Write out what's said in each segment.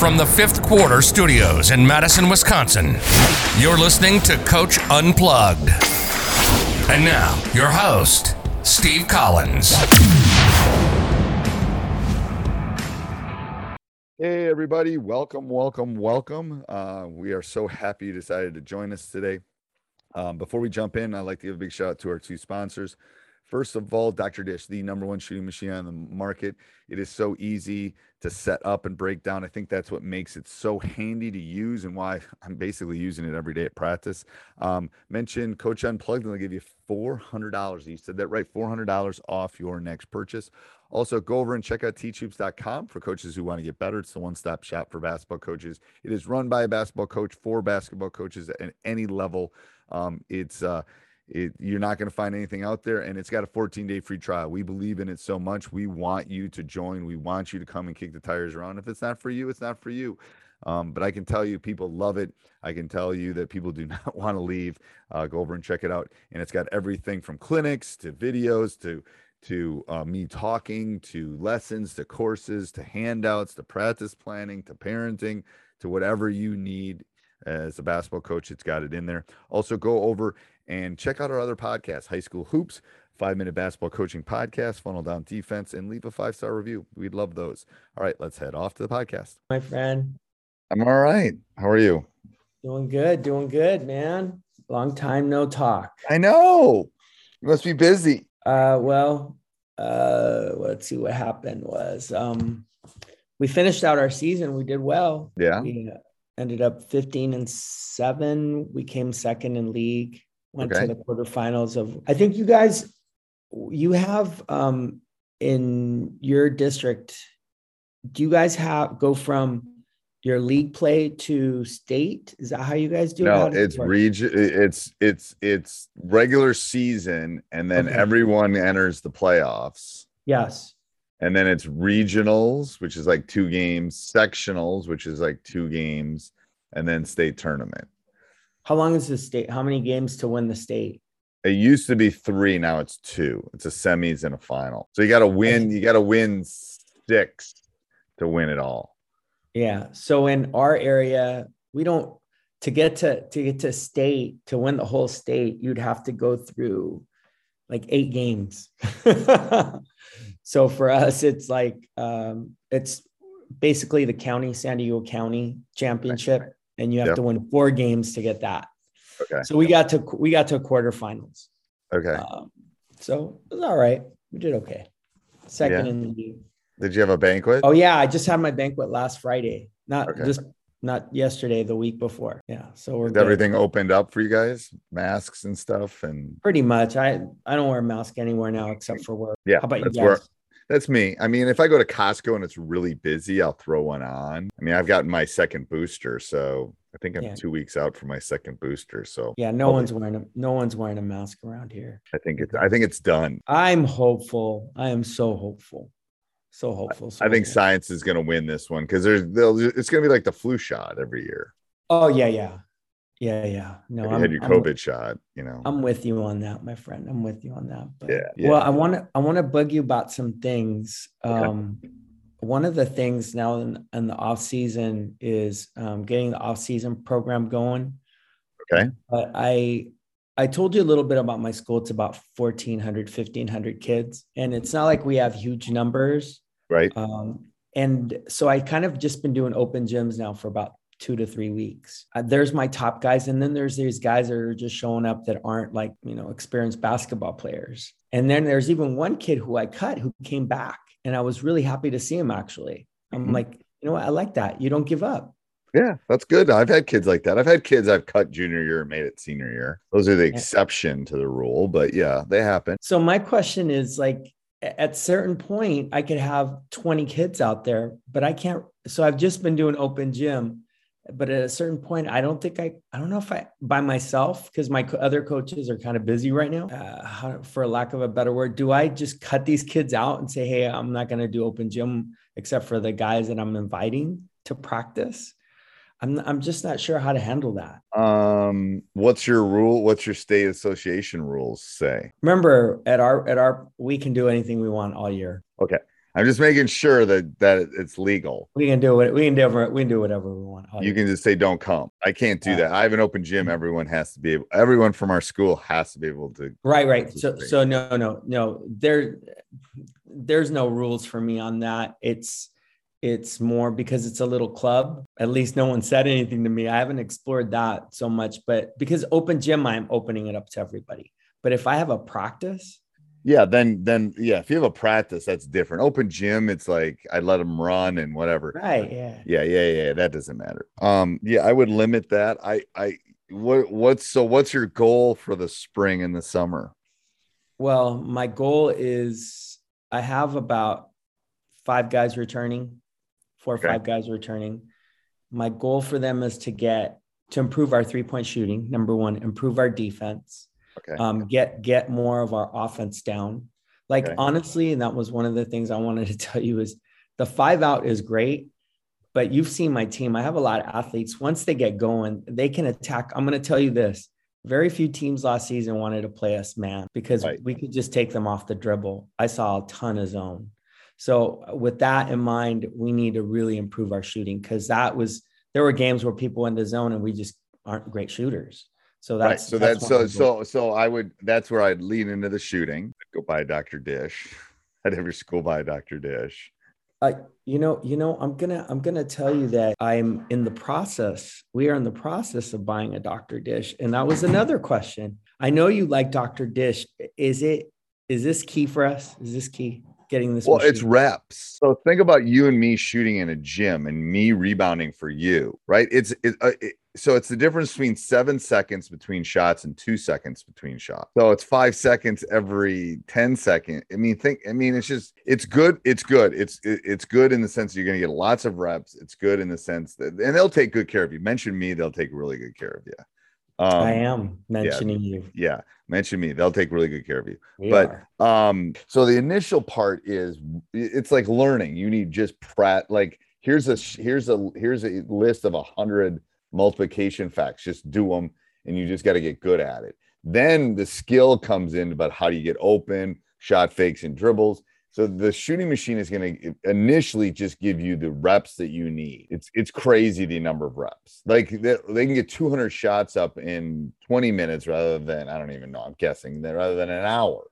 From the fifth quarter studios in Madison, Wisconsin, you're listening to Coach Unplugged. And now, your host, Steve Collins. Hey, everybody. Welcome, welcome, welcome. Uh, we are so happy you decided to join us today. Um, before we jump in, I'd like to give a big shout out to our two sponsors. First of all, Dr. Dish, the number one shooting machine on the market. It is so easy to set up and break down. I think that's what makes it so handy to use and why I'm basically using it every day at practice. Um, mention Coach Unplugged and they'll give you $400. You said that right, $400 off your next purchase. Also, go over and check out teachhoops.com for coaches who want to get better. It's the one stop shop for basketball coaches. It is run by a basketball coach for basketball coaches at any level. Um, it's, uh, it, you're not going to find anything out there, and it's got a 14 day free trial. We believe in it so much. We want you to join. We want you to come and kick the tires around. If it's not for you, it's not for you. Um, but I can tell you, people love it. I can tell you that people do not want to leave. Uh, go over and check it out. And it's got everything from clinics to videos to to uh, me talking to lessons to courses to handouts to practice planning to parenting to whatever you need as a basketball coach. It's got it in there. Also, go over and check out our other podcasts, High School Hoops, Five Minute Basketball Coaching Podcast, Funnel Down Defense, and leave a five star review. We'd love those. All right, let's head off to the podcast. my friend. I'm all right. How are you? Doing good, doing good, man. Long time no talk. I know. You must be busy. Uh, well, uh, let's see what happened was um, we finished out our season. We did well. Yeah. We uh, ended up 15 and seven. We came second in league. Went Okay. to the quarterfinals of. I think you guys, you have um, in your district. Do you guys have go from your league play to state? Is that how you guys do it? No, it it's region. It's it's it's regular season, and then Okay. everyone enters the playoffs, Yes. and then it's regionals, which is like two games, sectionals, which is like two games, and then state tournament. How long is the state? How many games to win the state? It used to be three, now it's two. It's a semis and a final. So you got to win. You got to win six to win it all. Yeah. So in our area, we don't to get to to get to state to win the whole state, you'd have to go through like eight games. so for us, it's like um, it's basically the county San Diego County championship, and you have Yep. to win four games to get that. Okay. So we got to we got to quarterfinals. Okay. Um, so it was all right. We did okay. Second Yeah. in the league. Did you have a banquet? Oh yeah, I just had my banquet last Friday. Not Okay. just not yesterday, the week before. Yeah. So we're everything opened up for you guys? Masks and stuff, and pretty much. I I don't wear a mask anywhere now except for work. Yeah, How about you guys? where that's me. I mean, if I go to Costco and it's really busy, I'll throw one on. I mean, I've gotten my second booster, so I think I'm Yeah. two weeks out for my second booster. So Yeah, no I'll one's wearing a no one's wearing a mask around here. I think it's I think it's done. I'm hopeful. I am so hopeful. So hopeful. So I think hopeful. science is going to win this one because there's they'll, it's going to be like the flu shot every year. Oh yeah, yeah, yeah, yeah. No, you I'm, had your COVID shot, you know. I'm with you on that, my friend. I'm with you on that. But, Yeah, yeah. Well, I want to I want to bug you about some things. Okay. Um, one of the things now in, in the off season is um, getting the off season program going. Okay. But I I told you a little bit about my school. It's about 1,400, 1,500 kids, and it's not like we have huge numbers. right. Um, and so I kind of just been doing open gyms now for about two to three weeks. Uh, there's my top guys, and then there's these guys that are just showing up that aren't like you know experienced basketball players. And then there's even one kid who I cut who came back, and I was really happy to see him. Actually, I'm Mhm. like, you know what, I like that. You don't give up. Yeah, that's good. I've had kids like that. I've had kids I've cut junior year and made it senior year. Those are the exception to the rule, but yeah, they happen. So my question is like at certain point I could have 20 kids out there, but I can't so I've just been doing open gym, but at a certain point I don't think I I don't know if I by myself because my co- other coaches are kind of busy right now. Uh, how, for lack of a better word, do I just cut these kids out and say, "Hey, I'm not going to do open gym except for the guys that I'm inviting to practice?" I'm I'm just not sure how to handle that. Um, what's your rule? What's your state association rules say? Remember, at our at our we can do anything we want all year. Okay. I'm just making sure that that it's legal. We can do it. We can do whatever we can do whatever we want. You can just say don't come. I can't do Yeah. that. I have an open gym. Everyone has to be able everyone from our school has to be able to right, right. So so no, no, no. There there's no rules for me on that. It's it's more because it's a little club. At least no one said anything to me. I haven't explored that so much, but because open gym, I'm opening it up to everybody. But if I have a practice, Yeah, then then yeah, if you have a practice, that's different. Open gym, it's like I let them run and whatever. right? Yeah. Yeah, yeah, yeah. That doesn't matter. Um, yeah, I would limit that. I I what what's so what's your goal for the spring and the summer? Well, my goal is I have about five guys returning, four or Okay. five guys returning. My goal for them is to get to improve our three point shooting. Number one, improve our defense. Okay. Um, get get more of our offense down. Like Okay. honestly, and that was one of the things I wanted to tell you is the five out is great, but you've seen my team. I have a lot of athletes. Once they get going, they can attack. I'm going to tell you this: very few teams last season wanted to play us man because Right. we could just take them off the dribble. I saw a ton of zone. So with that in mind, we need to really improve our shooting because that was there were games where people in the zone and we just aren't great shooters. So right. that's So that's that's so so so I would that's where I'd lean into the shooting. Go buy a Dr. Dish. At every school buy a Dr. Dish. Uh, you know, you know, I'm gonna, I'm gonna tell you that I'm in the process. We are in the process of buying a Dr. Dish, and that was another question. I know you like Dr. Dish. Is it? Is this key for us? Is this key? Getting this? Well, it's reps. So think about you and me shooting in a gym and me rebounding for you, right? It's it, uh, it so it's the difference between seven seconds between shots and two seconds between shots. So it's five seconds every 10 second. I mean, think, I mean, it's just, it's good. It's good. It's, it's good in the sense you're going to get lots of reps. It's good in the sense that, and they'll take good care of you. Mention me, they'll take really good care of you. Um, I am mentioning you. Yeah. Mention me. They'll take really good care of you We but are. um so the initial part is it's like learning you need just prat like here's a here's a here's a list of a hundred multiplication facts just do them and you just got to get good at it then the skill comes in about how do you get open shot fakes and dribbles so the shooting machine is going to initially just give you the reps that you need. It's it's crazy the number of reps. Like they, they can get 200 shots up in 20 minutes rather than I don't even know. I'm guessing that rather than an hour.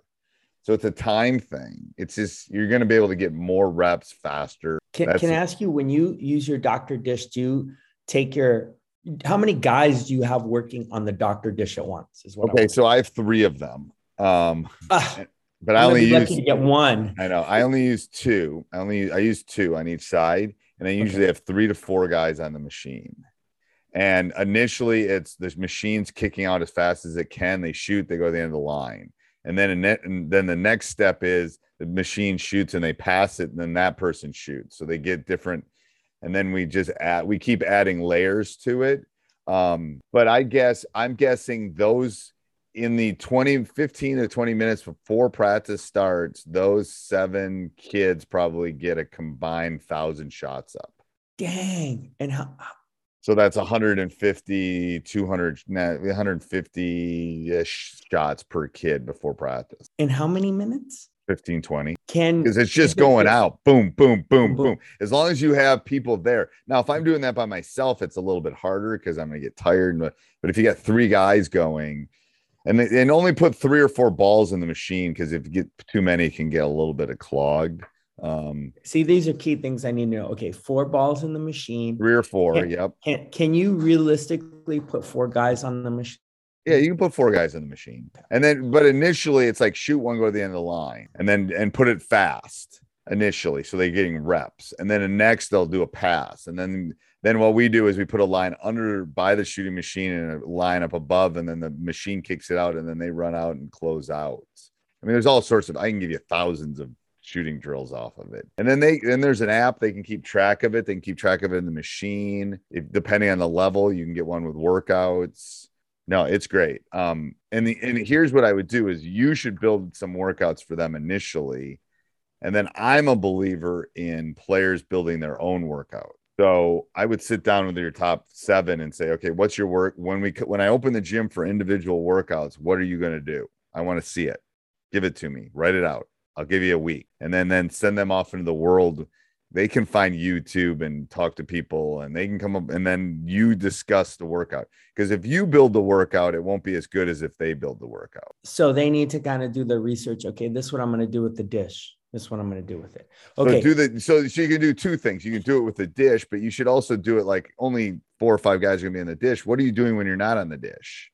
So it's a time thing. It's just you're going to be able to get more reps faster. Can, That's can I ask you when you use your Dr. Dish, do you take your how many guys do you have working on the Dr. Dish at once? Is what Okay, so I have three of them. Um, Ah, but I I'm only use get one. I know. I only use two. I only I use two on each side, and I usually have three to four guys on the machine. And initially, it's the machine's kicking out as fast as it can. They shoot, they go to the end of the line, and then and then the next step is the machine shoots and they pass it, and then that person shoots. So they get different, and then we just add we keep adding layers to it. Um, but I guess I'm guessing those in the 20, 15 to 20 minutes before practice starts, those seven kids probably get a combined thousand shots up. Dang. And how So that's 150, 200, 150 ish shots per kid before practice. in how many minutes? 15, 20. Can Because it's just going out. Boom, boom, boom, Boom, boom. As long as you have people there. Now, if I'm doing that by myself, it's a little bit harder because I'm to get tired. But, if you got three guys going, and, and only put three or four balls in the machine because if you get too many, it can get a little bit of clogged. Um, See, these are key things I need to know. Okay, four balls in the machine. three or four. Yeah. Yep. Can can you realistically put four guys on the machine? Yeah, you can put four guys in the machine. And then but initially it's like shoot one, go to the end of the line, and then and put it fast initially. So they're getting reps. And then the next they'll do a pass. And then then what we do is we put a line under by the shooting machine and a line up above, and then the machine kicks it out, and then they run out and close out. I mean, there's all sorts of I can give you thousands of shooting drills off of it. And then they then there's an app they can keep track of it. They can keep track of it in the machine. If, depending on the level, you can get one with workouts. No, it's great. Um, and the and here's what I would do is you should build some workouts for them initially, and then I'm a believer in players building their own workout. So I would sit down with your top seven and say, okay, what's your work when we when I open the gym for individual workouts? What are you going to do? I want to see it. Give it to me. Write it out. I'll give you a week, and then then send them off into the world they can find YouTube and talk to people and they can come up and then you discuss the workout. Because if you build the workout, it won't be as good as if they build the workout. So they need to kind of do the research. Okay, this is what I'm going to do with the dish. This is what I'm going to do with it. So Okay. do the so, so you can do two things. You can do it with the dish, but you should also do it like only four or five guys are gonna be in the dish. What are you doing when you're not on the dish?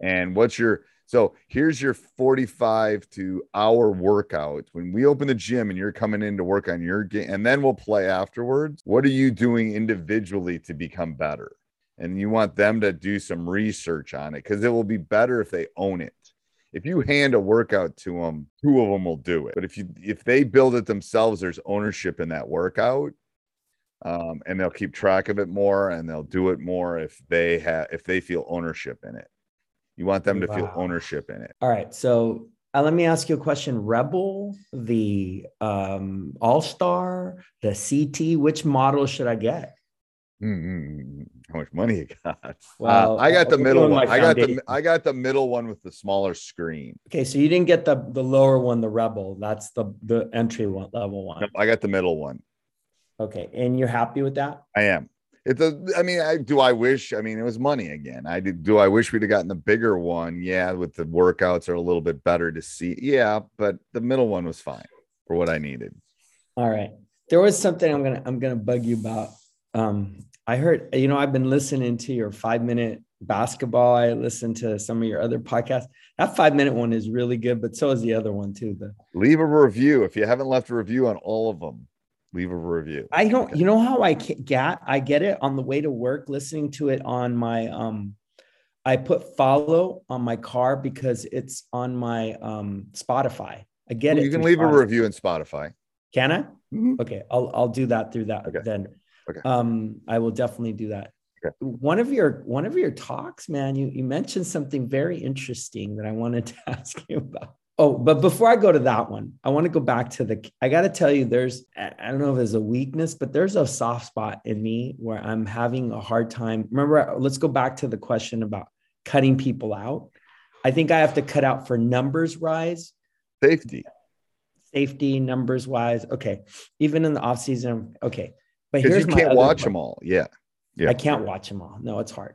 And what's your so here's your 45 to hour workout. When we open the gym and you're coming in to work on your game, and then we'll play afterwards. What are you doing individually to become better? And you want them to do some research on it because it will be better if they own it. If you hand a workout to them, two of them will do it. But if you if they build it themselves, there's ownership in that workout. Um, and they'll keep track of it more and they'll do it more if they have if they feel ownership in it. You want them to feel ownership in it. All right. So uh, let me ask you a question. Rebel, the um, All Star, the CT, which model should I get? Mm, How much money you got? Uh, Well, I got the middle one. I got the. I got the middle one with the smaller screen. Okay, so you didn't get the the lower one, the Rebel. That's the the entry one, level one. Nope, I got the middle one. Okay, and you're happy with that? I am. It's a, I mean, I do I wish, I mean, it was money again. I did do I wish we'd have gotten the bigger one? Yeah, with the workouts are a little bit better to see. Yeah, but the middle one was fine for what I needed. All right. There was something I'm gonna I'm gonna bug you about. Um, I heard you know I've been listening to your five minute basketball. I listened to some of your other podcasts. That five minute one is really good, but so is the other one too. The Leave a review if you haven't left a review on all of them. Leave a review. I don't. You know how I get I get it on the way to work, listening to it on my um. I put follow on my car because it's on my um Spotify. I get Well, it. you can leave a review in Spotify. Can I? Mhm. Okay, I'll I'll do that through that Okay. then. Okay. Um, I will definitely do that. Okay. One of your one of your talks, man, you you mentioned something very interesting that I wanted to ask you about. Oh, but before I go to that one, I want to go back to the. I got to tell you, there's I don't know if it's a weakness, but there's a soft spot in me where I'm having a hard time. Remember, let's go back to the question about cutting people out. I think I have to cut out for numbers rise Safety. safety numbers wise. Okay. Even in the off season. Okay. But here's you can't watch que- them all. Yeah. Yeah. I can't watch them all. No, it's hard.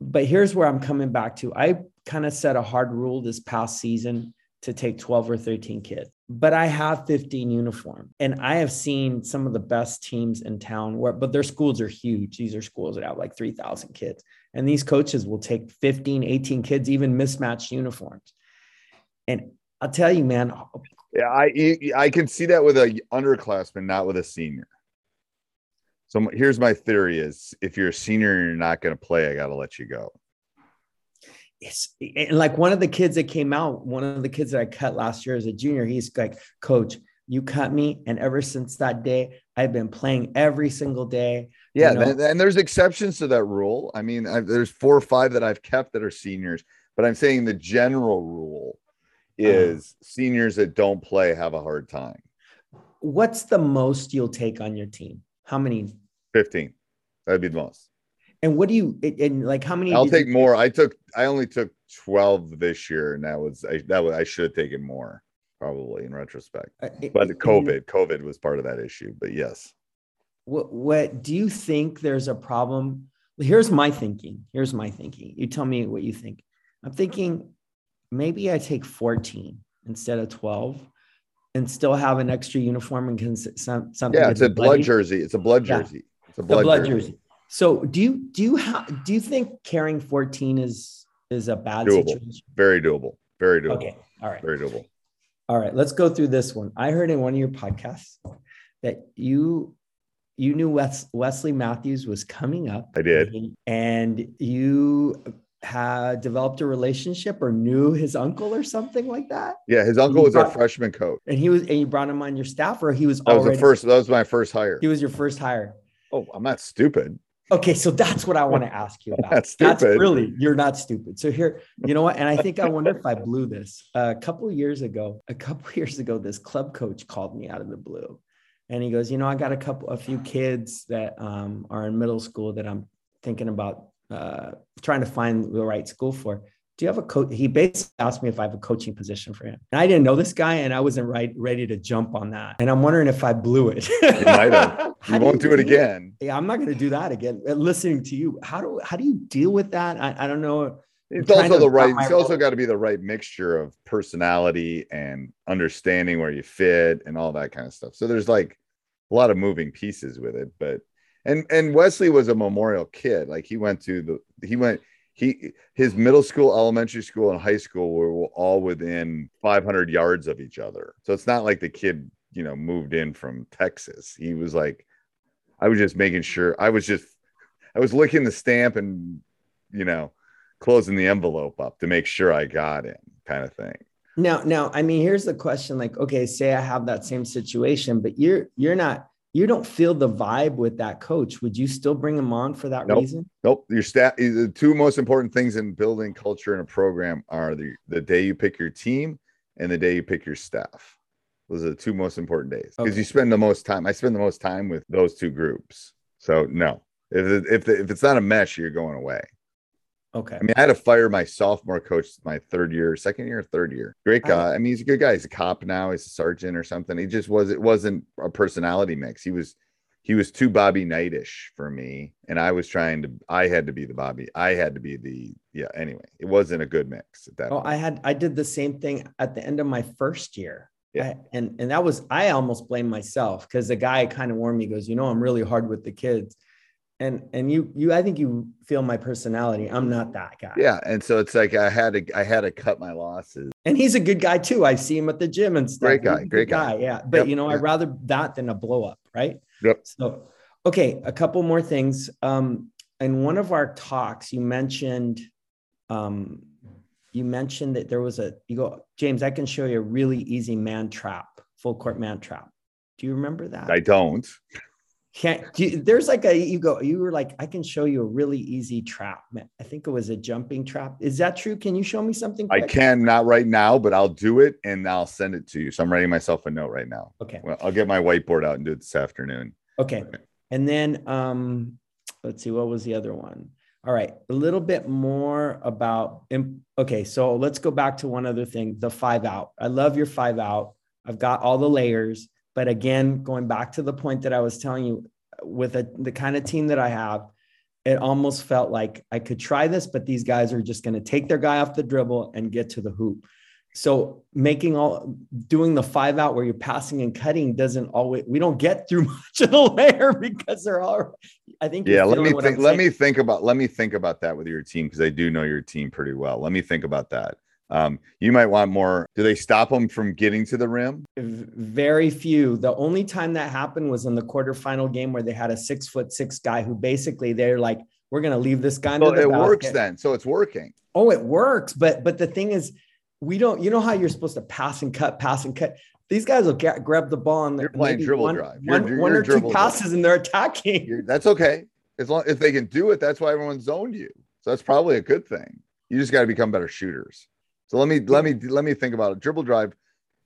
But here's where I'm coming back to. I kind of set a hard rule this past season to take 12 or 13 kids. but I have 15 uniform and I have seen some of the best teams in town where, but their schools are huge. These are schools that have like 3,000 kids. And these coaches will take 15, 18 kids, even mismatched uniforms. And I'll tell you, man. Yeah, I I can see that with a underclassman, not with a senior. So here's my theory: is if you're a senior and you're not going to play, I got to let you go. It's and like one of the kids that came out, one of the kids that I cut last year as a junior, he's like, Coach, you cut me, and ever since that day, I've been playing every single day. Yeah, you know? and there's exceptions to that rule. I mean, I, there's four or five that I've kept that are seniors, but I'm saying the general rule uh-huh. is uh, seniors that don't play have a hard time. What's the most you'll take on your team? How many? 15. That'd be the most. And what do you and like how many? I'll take more. I took I only took 12 this year, and that was I that was I should have taken more, probably in retrospect. Uh, but COVID, COVID was part of that issue. But yes. What what do you think there's a problem? Here's my thinking. Here's my thinking. You tell me what you think. I'm thinking maybe I take 14 instead of 12 and still have an extra uniform and can some, something. Yeah, it's a blood jersey. It's a blood jersey. Yeah. It's a blood, blood jersey. jersey. So do you do you have do you think carrying 14 is is a bad doable. situation? Very doable. Very doable. Okay. All right. Very doable. All right. Let's go through this one. I heard in one of your podcasts that you you knew Wes, Wesley Matthews was coming up. I did. And you had developed a relationship or knew his uncle or something like that. Yeah, his uncle was brought, our freshman coach, and he was and you brought him on your staff, or he was. That was the first. That was my first hire. He was your first hire. Oh, I'm not stupid. Okay, so that's what I want to ask you about. that's. That's really you're not stupid. So here, you know what? And I think I wonder if I blew this a couple years ago. A couple years ago, this club coach called me out of the blue, and he goes, "You know, I got a couple, a few kids that um, are in middle school that I'm thinking about uh, trying to find the right school for. Do you have a coach? He basically asked me if I have a coaching position for him. And I didn't know this guy, and I wasn't right ready to jump on that. And I'm wondering if I blew it. you might have. You won't do, do it again. Yeah, I'm not going to do that again. Uh, listening to you, how do how do you deal with that? I, I don't know. It's also the right. It's also got to be the right mixture of personality and understanding where you fit and all that kind of stuff. So there's like a lot of moving pieces with it, but and and Wesley was a memorial kid. Like he went to the he went he his middle school, elementary school, and high school were all within 500 yards of each other. So it's not like the kid you know moved in from Texas. He was like, I was just making sure. I was just I was licking the stamp and you know closing the envelope up to make sure I got in, kind of thing. Now, now, I mean, here's the question: like, okay, say I have that same situation, but you're you're not you don't feel the vibe with that coach, would you still bring him on for that nope. reason? Nope. Your staff, eh, the two most important things in building culture in a program are the, the day you pick your team and the day you pick your staff. Those are the two most important days because okay. you spend the most time. I spend the most time with those two groups. So no, if if if it's not a mesh, you're going away. Okay. I mean, I had to fire my sophomore coach my third year, second year, third year. Great uh-huh. guy. I mean, he's a good guy. He's a cop now. He's a sergeant or something. He just was. It wasn't a personality mix. He was. He was too Bobby Knightish for me, and I was trying to. I had to be the Bobby. I had to be the. Yeah. Anyway, it wasn't a good mix at that. Oh, I had. I did the same thing at the end of my first year. Yeah. I, and and that was. I almost blamed myself because the guy kind of warned me. Goes, you know, I'm really hard with the kids and and you you i think you feel my personality. I'm not that guy. Yeah and so it's like i had to i had to cut my losses. And he's a good guy too. I see him at the gym and stuff. Great guy great guy. guy. yeah. But yep, you know yep. i'd rather that than a blow up right? Yep. So okay a couple more things. Um in one of our talks you mentioned um you mentioned that there was a you go james i can show you a really easy man trap full court man trap. Do you remember that? I don't can't you, there's like a you go you were like i can show you a really easy trap. I think it was a jumping trap. Is that true? Can you show me something quick? i can not right now but i'll do it and i'll send it to you. So i'm writing myself a note right now. Okay. Well i'll get my whiteboard out and do it this afternoon. Okay, okay. and then um let's see what was the other one? All right a little bit more about okay so let's go back to one other thing the five out. I love your five out. I've got all the layers but again, going back to the point that I was telling you, with a, the kind of team that I have, it almost felt like I could try this, but these guys are just going to take their guy off the dribble and get to the hoop. So making all doing the five out where you're passing and cutting doesn't always we don't get through much of the layer because they're all I think yeah let me think let me think about let me think about that with your team because I do know your team pretty well. Let me think about that. Um, you might want more. Do they stop them from getting to the rim? Very few. The only time that happened was in the quarterfinal game where they had a six foot six guy who basically they're like, we're going to leave this guy. So it basket. works then. So it's working. Oh, it works. But but the thing is, we don't. You know how you're supposed to pass and cut, pass and cut. These guys will get, grab the ball and they're playing dribble one, drive. You're, one, you're, one or two passes drive. and they're attacking. You're, that's okay as long if they can do it. That's why everyone zoned you. So that's probably a good thing. You just got to become better shooters. So let me let me let me think about it. Dribble drive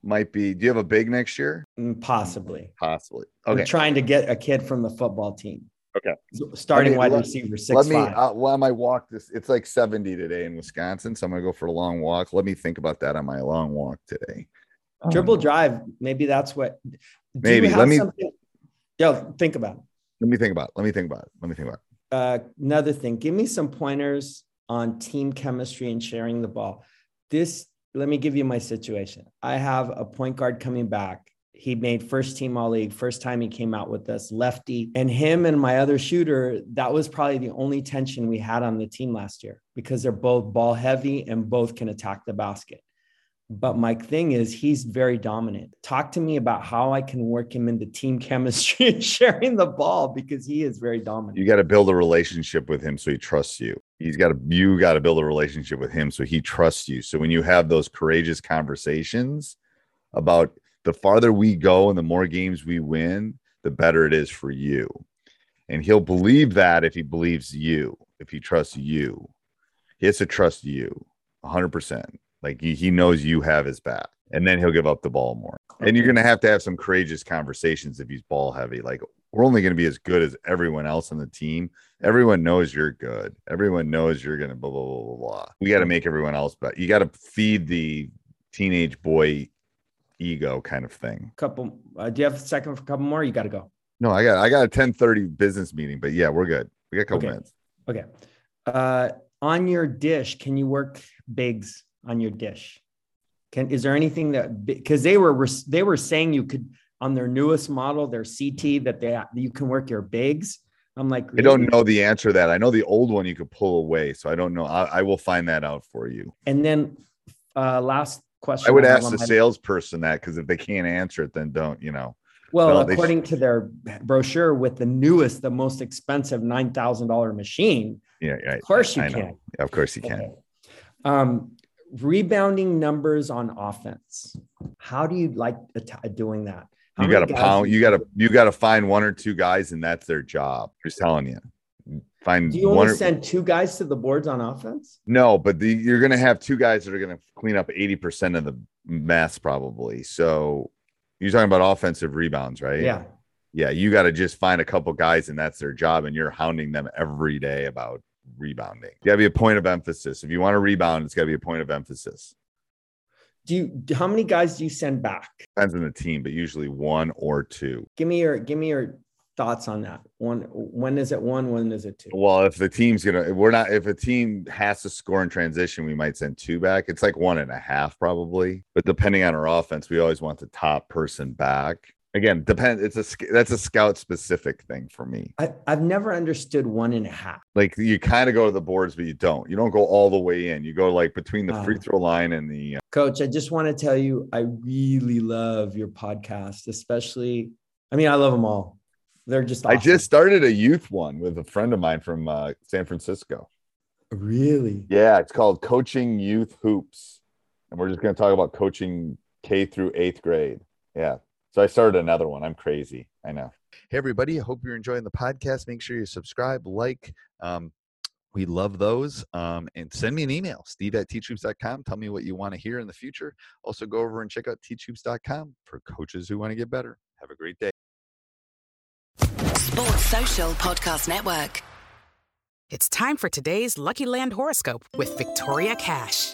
might be. Do you have a big next year? Mm, possibly. Possibly. Okay. We're trying to get a kid from the football team. Okay. Starting me, wide let, receiver six. Let me. Uh, well, I might walk this. It's like seventy today in Wisconsin, so I'm gonna go for a long walk. Let me think about that on my long walk today. Dribble um, drive. Maybe that's what. maybe. Let me. Something? Yeah. Think about. It. Let me think about. It. Let me think about it. Let me think about. It. Uh, another thing. Give me some pointers on team chemistry and sharing the ball this let me give you my situation. I have a point guard coming back. He made first team all league, first time he came out with us, lefty. And him and my other shooter, that was probably the only tension we had on the team last year because they're both ball heavy and both can attack the basket. But my thing is, he's very dominant. Talk to me about how I can work him into team chemistry and sharing the ball because he is very dominant. You got to build a relationship with him so he trusts you. He's got to, you got to build a relationship with him so he trusts you. So when you have those courageous conversations about the farther we go and the more games we win, the better it is for you. And he'll believe that if he believes you, if he trusts you, he has to trust you 100%. Like he, he knows you have his back, and then he'll give up the ball more. And you're going to have to have some courageous conversations if he's ball heavy. Like we're only going to be as good as everyone else on the team. Everyone knows you're good. Everyone knows you're going to blah blah blah blah blah. We got to make everyone else but You got to feed the teenage boy ego kind of thing. Couple. Uh, do you have a second for a couple more? You got to go. No, I got I got a 1030 business meeting, but yeah, we're good. We got a couple okay. minutes. Okay. Uh, on your dish, can you work bigs on your dish? Can is there anything that because they were they were saying you could on their newest model, their CT, that they you can work your bigs. I'm like, really? I don't know the answer to that. I know the old one you could pull away, so I don't know. I, I will find that out for you. And then uh last question. I would I ask the salesperson that because if they can't answer it, then don't you know. Well, according to their brochure, with the newest, the most expensive nine thousand dollar machine, yeah, yeah, of course you I can. Know. Of course you can. Um, rebounding numbers on offense. How do you like doing that? How you got to pound. You got to you got to find one or two guys, and that's their job. Just telling you. Find. Do you only or, send two guys to the boards on offense? No, but the, you're going to have two guys that are going to clean up eighty percent of the mess, probably. So you're talking about offensive rebounds, right? Yeah. Yeah, you got to just find a couple guys, and that's their job, and you're hounding them every day about rebounding. You got to be a point of emphasis. If you want to rebound, it's got to be a point of emphasis. Do you how many guys do you send back? Depends on the team, but usually one or two. Give me your give me your thoughts on that. One when is it one, when is it two? Well, if the team's gonna we're not if a team has to score in transition, we might send two back. It's like one and a half probably. But depending on our offense, we always want the top person back again depend it's a that's a scout specific thing for me. I, i've never understood one and a half. Like you kind of go to the boards but you don't. You don't go all the way in. You go like between the free throw line and the uh... coach i just want to tell you i really love your podcast especially i mean i love them all. They're just awesome. i just started a youth one with a friend of mine from uh, san francisco. Really? Yeah it's called coaching youth hoops and we're just going to talk about coaching k through eighth grade. Yeah so I started another one. I'm crazy. I know. Hey, everybody. I hope you're enjoying the podcast. Make sure you subscribe, like. Um, we love those. Um, and send me an email, steve at teachhoops.com. Tell me what you want to hear in the future. Also, go over and check out teachhoops.com for coaches who want to get better. Have a great day. Sports Social Podcast Network. It's time for today's Lucky Land horoscope with Victoria Cash.